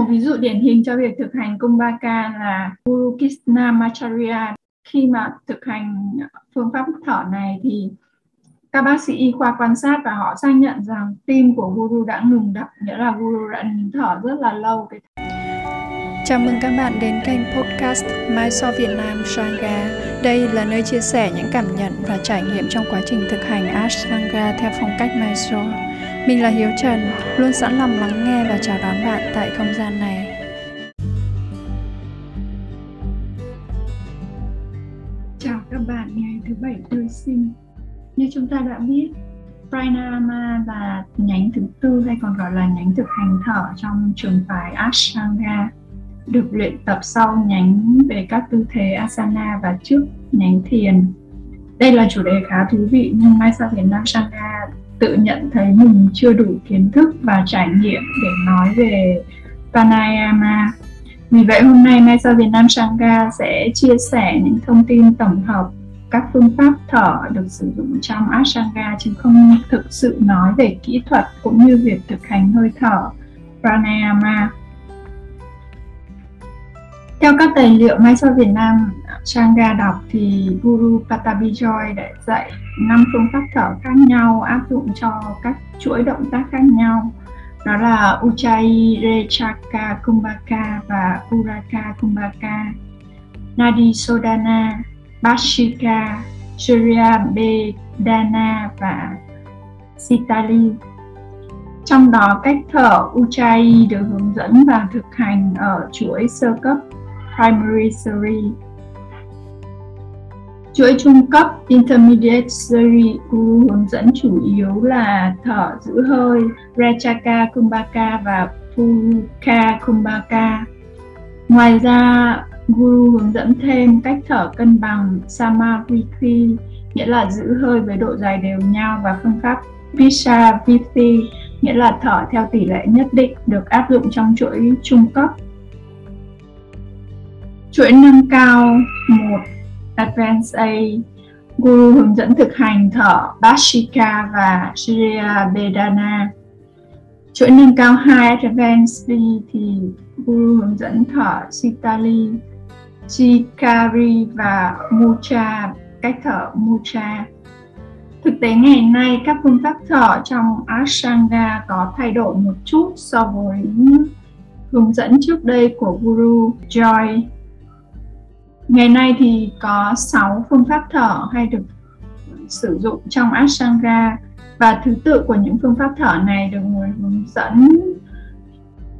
Một ví dụ điển hình cho việc thực hành cung 3K là Guru Krishnamacharya. Khi mà thực hành phương pháp thở này thì các bác sĩ y khoa quan sát và họ xác nhận rằng tim của Guru đã ngừng đập, nghĩa là Guru đã nín thở rất là lâu. Chào mừng các bạn đến kênh podcast Mai So Việt Nam Sangha. Đây là nơi chia sẻ những cảm nhận và trải nghiệm trong quá trình thực hành Ashtanga theo phong cách Mysore. Mình là Hiếu Trần, luôn sẵn lòng lắng nghe và chào đón bạn tại không gian này. Chào các bạn ngày thứ bảy tươi sinh. Như chúng ta đã biết, Pranayama là nhánh thứ tư hay còn gọi là nhánh thực hành thở trong trường phái Ashtanga được luyện tập sau nhánh về các tư thế asana và trước nhánh thiền. Đây là chủ đề khá thú vị nhưng mai sau Việt Ashtanga tự nhận thấy mình chưa đủ kiến thức và trải nghiệm để nói về pranayama. Vì vậy, hôm nay Mai sau Việt Nam Sangha sẽ chia sẻ những thông tin tổng hợp các phương pháp thở được sử dụng trong Ashtanga chứ không thực sự nói về kỹ thuật cũng như việc thực hành hơi thở pranayama. Theo các tài liệu Mai sau Việt Nam Sangha đọc thì Guru Patabijoy đã dạy năm phương pháp thở khác nhau, áp dụng cho các chuỗi động tác khác nhau. Đó là Ujjayi Rechaka Kumbhaka và Uraka Kumbhaka Nadi Sodana Bashika Surya Bedana và Sitali. Trong đó cách thở Ujjayi được hướng dẫn và thực hành ở chuỗi sơ cấp Primary Series. Chuỗi trung cấp Intermediate Series Guru hướng dẫn chủ yếu là thở giữ hơi Rechaka Kumbhaka và Puruka Kumbhaka. Ngoài ra, Guru hướng dẫn thêm cách thở cân bằng Samavriti, nghĩa là giữ hơi với độ dài đều nhau và phương pháp Vishaviti, nghĩa là thở theo tỷ lệ nhất định được áp dụng trong chuỗi trung cấp. Chuỗi nâng cao một Advanced A, Guru hướng dẫn thực hành thở Bashika và Shriya Bedana. Chuỗi nâng cao 2 Advanced B thì Guru hướng dẫn thở Sitali, Chikari và Mucha, cách thở Mucha. Thực tế ngày nay, các phương pháp thở trong Ashtanga có thay đổi một chút so với hướng dẫn trước đây của Guru Joy Ngày nay thì có 6 phương pháp thở hay được sử dụng trong Ashtanga và thứ tự của những phương pháp thở này được người hướng dẫn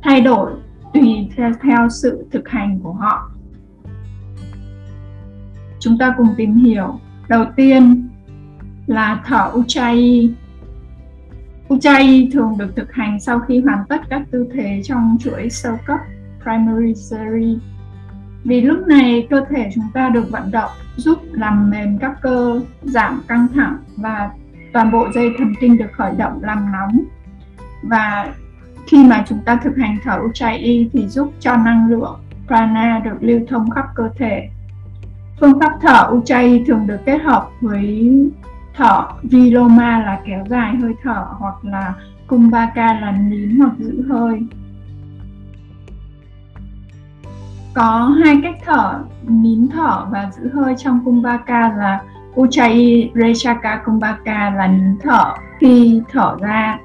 thay đổi tùy theo, theo sự thực hành của họ. Chúng ta cùng tìm hiểu. Đầu tiên là thở Ujjayi. Ujjayi thường được thực hành sau khi hoàn tất các tư thế trong chuỗi sơ cấp Primary Series vì lúc này cơ thể chúng ta được vận động, giúp làm mềm các cơ, giảm căng thẳng và toàn bộ dây thần kinh được khởi động làm nóng. Và khi mà chúng ta thực hành thở Ujjayi thì giúp cho năng lượng prana được lưu thông khắp cơ thể. Phương pháp thở Ujjayi thường được kết hợp với thở Viloma là kéo dài hơi thở hoặc là Kumbhaka là nín hoặc giữ hơi. Có hai cách thở, nín thở và giữ hơi trong kumbhaka là Ujjayi Rechaka Kumbhaka là nín thở khi thở ra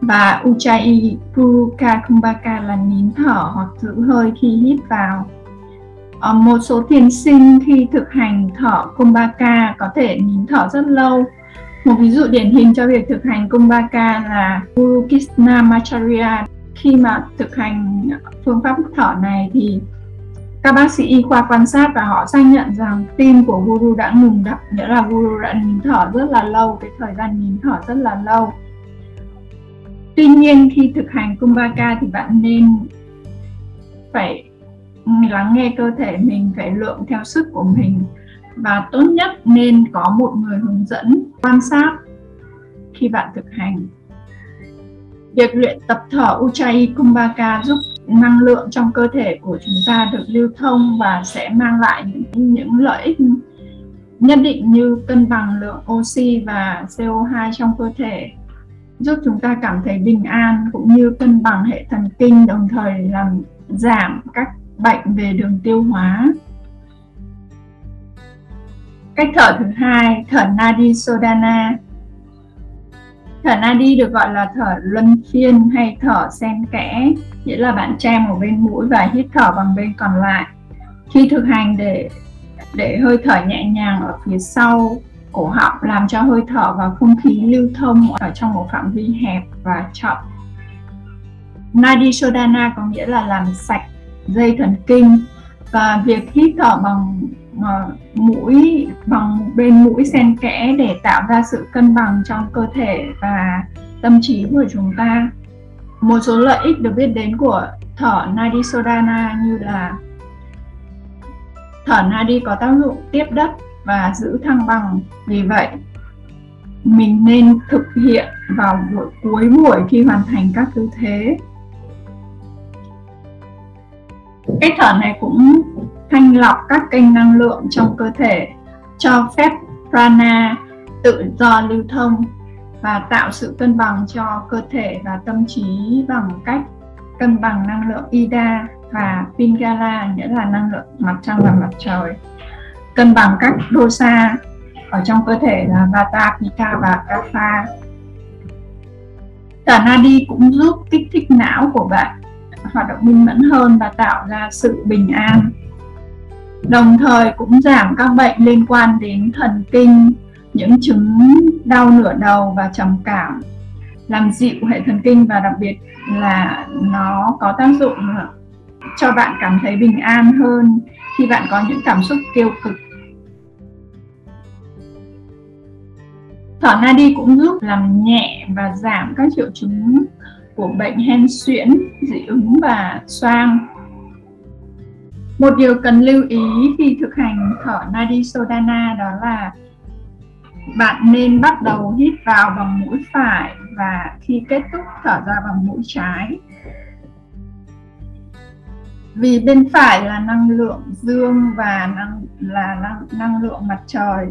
và Ujjayi Puruka Kumbhaka là nín thở hoặc giữ hơi khi hít vào. Ở một số thiền sinh khi thực hành thở Kumbhaka có thể nín thở rất lâu. Một ví dụ điển hình cho việc thực hành Kumbhaka là Guru Krishnamacharya. Khi mà thực hành phương pháp thở này thì các bác sĩ y khoa quan sát và họ xác nhận rằng tim của Guru đã ngừng đập nghĩa là Guru đã nín thở rất là lâu, cái thời gian nín thở rất là lâu. Tuy nhiên, khi thực hành Kumbhaka thì bạn nên phải lắng nghe cơ thể mình, phải lượng theo sức của mình. Và tốt nhất nên có một người hướng dẫn quan sát khi bạn thực hành. Việc luyện tập thở Ujjayi Kumbhaka giúp năng lượng trong cơ thể của chúng ta được lưu thông và sẽ mang lại những, những lợi ích nhất định như cân bằng lượng oxy và CO2 trong cơ thể giúp chúng ta cảm thấy bình an cũng như cân bằng hệ thần kinh đồng thời làm giảm các bệnh về đường tiêu hóa. Cách thở thứ hai thở nadi sodana thở nadi được gọi là thở luân phiên hay thở xen kẽ, nghĩa là bạn che một bên mũi và hít thở bằng bên còn lại khi thực hành để để hơi thở nhẹ nhàng ở phía sau cổ họng làm cho hơi thở và không khí lưu thông ở trong một phạm vi hẹp và chậm. Nadi Shodhana có nghĩa là làm sạch dây thần kinh và việc hít thở bằng Ờ, mũi bằng bên mũi xen kẽ để tạo ra sự cân bằng trong cơ thể và tâm trí của chúng ta. Một số lợi ích được biết đến của thở Nadi sodana như là thở Nadi có tác dụng tiếp đất và giữ thăng bằng vì vậy, mình nên thực hiện vào buổi cuối buổi khi hoàn thành các tư thế cách thở này cũng thanh lọc các kênh năng lượng trong cơ thể cho phép prana tự do lưu thông và tạo sự cân bằng cho cơ thể và tâm trí bằng cách cân bằng năng lượng ida và pingala nghĩa là năng lượng mặt trăng và mặt trời cân bằng các dosa ở trong cơ thể là Vata, Pitta và Kapha. Thở Nadi cũng giúp kích thích não của bạn hoạt động minh mẫn hơn và tạo ra sự bình an. Đồng thời cũng giảm các bệnh liên quan đến thần kinh, những chứng đau nửa đầu và trầm cảm, làm dịu hệ thần kinh và đặc biệt là nó có tác dụng cho bạn cảm thấy bình an hơn khi bạn có những cảm xúc tiêu cực. Thở nadi cũng giúp làm nhẹ và giảm các triệu chứng của bệnh hen suyễn dị ứng và xoang một điều cần lưu ý khi thực hành thở nadi sodana đó là bạn nên bắt đầu hít vào bằng mũi phải và khi kết thúc thở ra bằng mũi trái. Vì bên phải là năng lượng dương và năng là năng, năng lượng mặt trời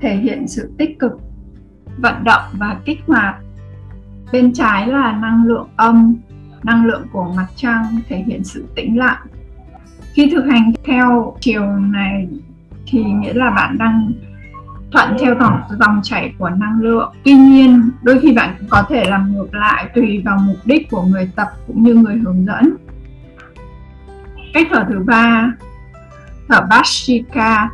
thể hiện sự tích cực vận động và kích hoạt. Bên trái là năng lượng âm năng lượng của mặt trăng thể hiện sự tĩnh lặng khi thực hành theo chiều này thì nghĩa là bạn đang thuận theo dòng dòng chảy của năng lượng. Tuy nhiên, đôi khi bạn có thể làm ngược lại tùy vào mục đích của người tập cũng như người hướng dẫn. Cách thở thứ ba, thở Bashika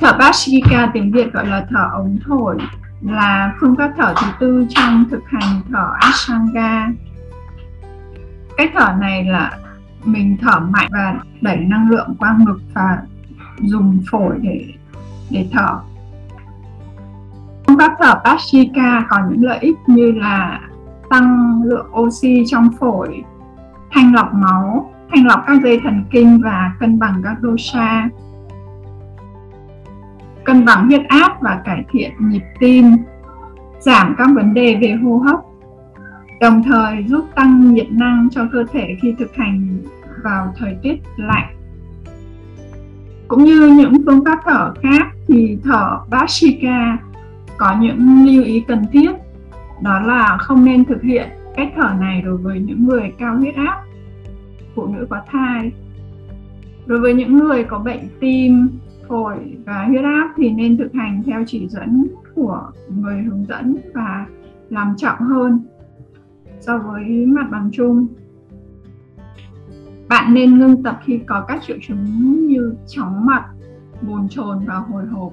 thở Bashika tiếng Việt gọi là thở ống thổi, là phương pháp thở thứ tư trong thực hành thở Ashtanga cách thở này là mình thở mạnh và đẩy năng lượng qua ngực và dùng phổi để để thở. Phương pháp thở Pashika có những lợi ích như là tăng lượng oxy trong phổi thanh lọc máu, thanh lọc các dây thần kinh và cân bằng các dosha, cân bằng huyết áp và cải thiện nhịp tim, giảm các vấn đề về hô hấp, đồng thời giúp tăng nhiệt năng cho cơ thể khi thực hành vào thời tiết lạnh. Cũng như những phương pháp thở khác thì thở Bashika có những lưu ý cần thiết, đó là không nên thực hiện cách thở này đối với những người cao huyết áp, phụ nữ có thai đối với những người có bệnh tim, phổi và huyết áp thì nên thực hành theo chỉ dẫn của người hướng dẫn và làm trọng hơn so với mặt bằng chung bạn nên ngưng tập khi có các triệu chứng như chóng mặt, bồn chồn và hồi hộp.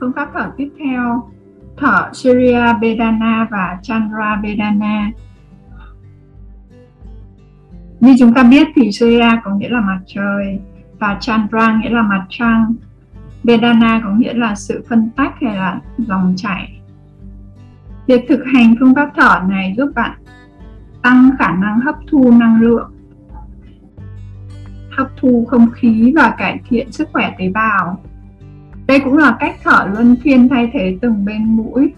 Phương pháp thở tiếp theo, thở Surya Bedana và Chandra Bedana. Như chúng ta biết thì Surya có nghĩa là mặt trời và Chandra nghĩa là mặt trăng. Vedana có nghĩa là sự phân tách hay là dòng chảy. Việc thực hành phương pháp thở này giúp bạn tăng khả năng hấp thu năng lượng, hấp thu không khí và cải thiện sức khỏe tế bào đây cũng là cách thở luân phiên thay thế từng bên mũi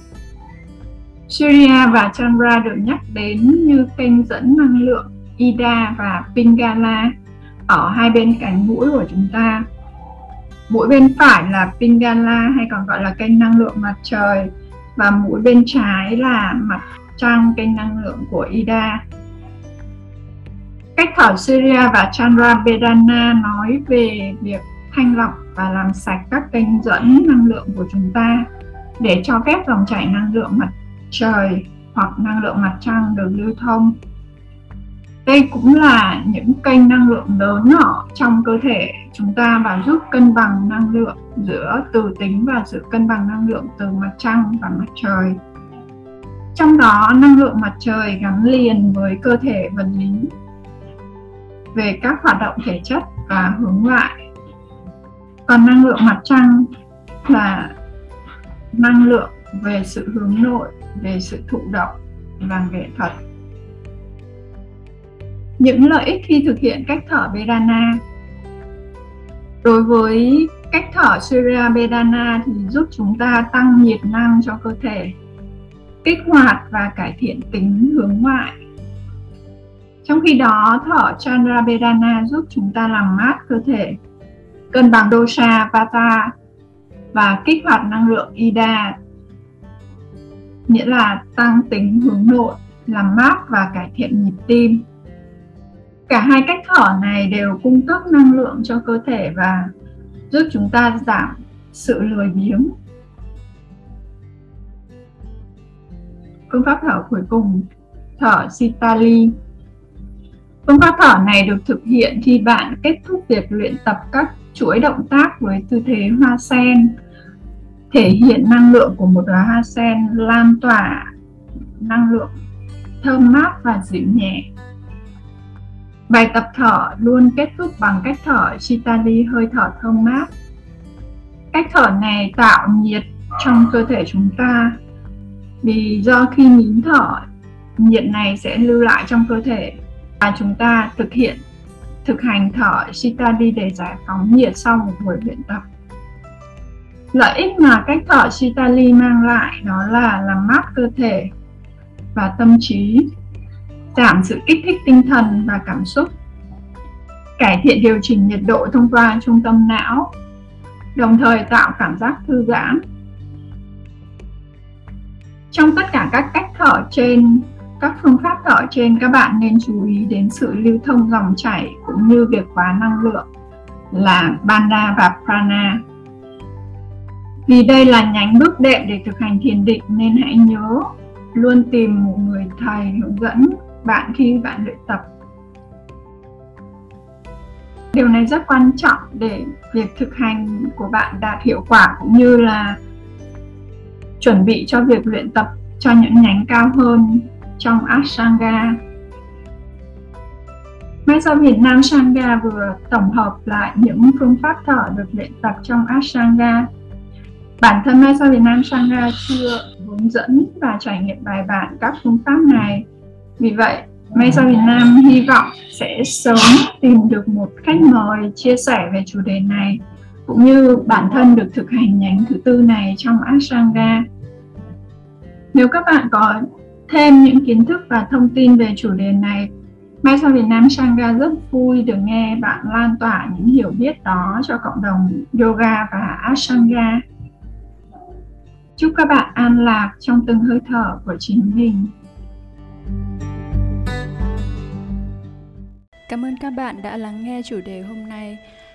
Surya và Chandra được nhắc đến như kênh dẫn năng lượng Ida và Pingala ở hai bên cánh mũi của chúng ta. mũi bên phải là Pingala hay còn gọi là kênh năng lượng mặt trời và mũi bên trái là mặt trong kênh năng lượng của Ida. Cách thở Syria và Chandra Vedana nói về việc thanh lọc và làm sạch các kênh dẫn năng lượng của chúng ta để cho phép dòng chảy năng lượng mặt trời hoặc năng lượng mặt trăng được lưu thông. Đây cũng là những kênh năng lượng lớn nhỏ trong cơ thể chúng ta và giúp cân bằng năng lượng giữa từ tính và sự cân bằng năng lượng từ mặt trăng và mặt trời. Trong đó, năng lượng mặt trời gắn liền với cơ thể vật lý về các hoạt động thể chất và hướng ngoại. Còn năng lượng mặt trăng là năng lượng về sự hướng nội, về sự thụ động và nghệ thuật. Những lợi ích khi thực hiện cách thở Vedana Đối với cách thở Surya Vedana thì giúp chúng ta tăng nhiệt năng cho cơ thể, kích hoạt và cải thiện tính hướng ngoại. Trong khi đó, thở Chandrabedana giúp chúng ta làm mát cơ thể, cân bằng dosha, vata và kích hoạt năng lượng Ida, nghĩa là tăng tính hướng nội, làm mát và cải thiện nhịp tim. Cả hai cách thở này đều cung cấp năng lượng cho cơ thể và giúp chúng ta giảm sự lười biếng. Phương pháp thở cuối cùng, thở Sitali. Phương pháp thở này được thực hiện khi bạn kết thúc việc luyện tập các chuỗi động tác với tư thế hoa sen, thể hiện năng lượng của một đóa hoa sen lan tỏa năng lượng thơm mát và dịu nhẹ. Bài tập thở luôn kết thúc bằng cách thở Chitali hơi thở thơm mát. Cách thở này tạo nhiệt trong cơ thể chúng ta vì do khi nín thở, nhiệt này sẽ lưu lại trong cơ thể và chúng ta thực hiện thực hành thở Chitali để giải phóng nhiệt sau một buổi luyện tập. Lợi ích mà cách thở shitali mang lại đó là làm mát cơ thể và tâm trí giảm sự kích thích tinh thần và cảm xúc, cải thiện điều chỉnh nhiệt độ thông qua trung tâm não, đồng thời tạo cảm giác thư giãn. Trong tất cả các cách thở trên, các phương pháp thở trên các bạn nên chú ý đến sự lưu thông dòng chảy cũng như việc hóa năng lượng là Banda và Prana. Vì đây là nhánh bước đệm để thực hành thiền định nên hãy nhớ luôn tìm một người thầy hướng dẫn bạn khi bạn luyện tập điều này rất quan trọng để việc thực hành của bạn đạt hiệu quả cũng như là chuẩn bị cho việc luyện tập cho những nhánh cao hơn trong Ashtanga. Mai do Việt Nam Sangha vừa tổng hợp lại những phương pháp thở được luyện tập trong Ashtanga. Bản thân Mai do Việt Nam Sangha chưa hướng dẫn và trải nghiệm bài bản các phương pháp này vì vậy, Mesa Việt Nam hy vọng sẽ sớm tìm được một khách mời chia sẻ về chủ đề này cũng như bản thân được thực hành nhánh thứ tư này trong Ashtanga. Nếu các bạn có thêm những kiến thức và thông tin về chủ đề này, Mai sau Việt Nam Sangha rất vui được nghe bạn lan tỏa những hiểu biết đó cho cộng đồng yoga và Asanga. Chúc các bạn an lạc trong từng hơi thở của chính mình. Cảm ơn các bạn đã lắng nghe chủ đề hôm nay.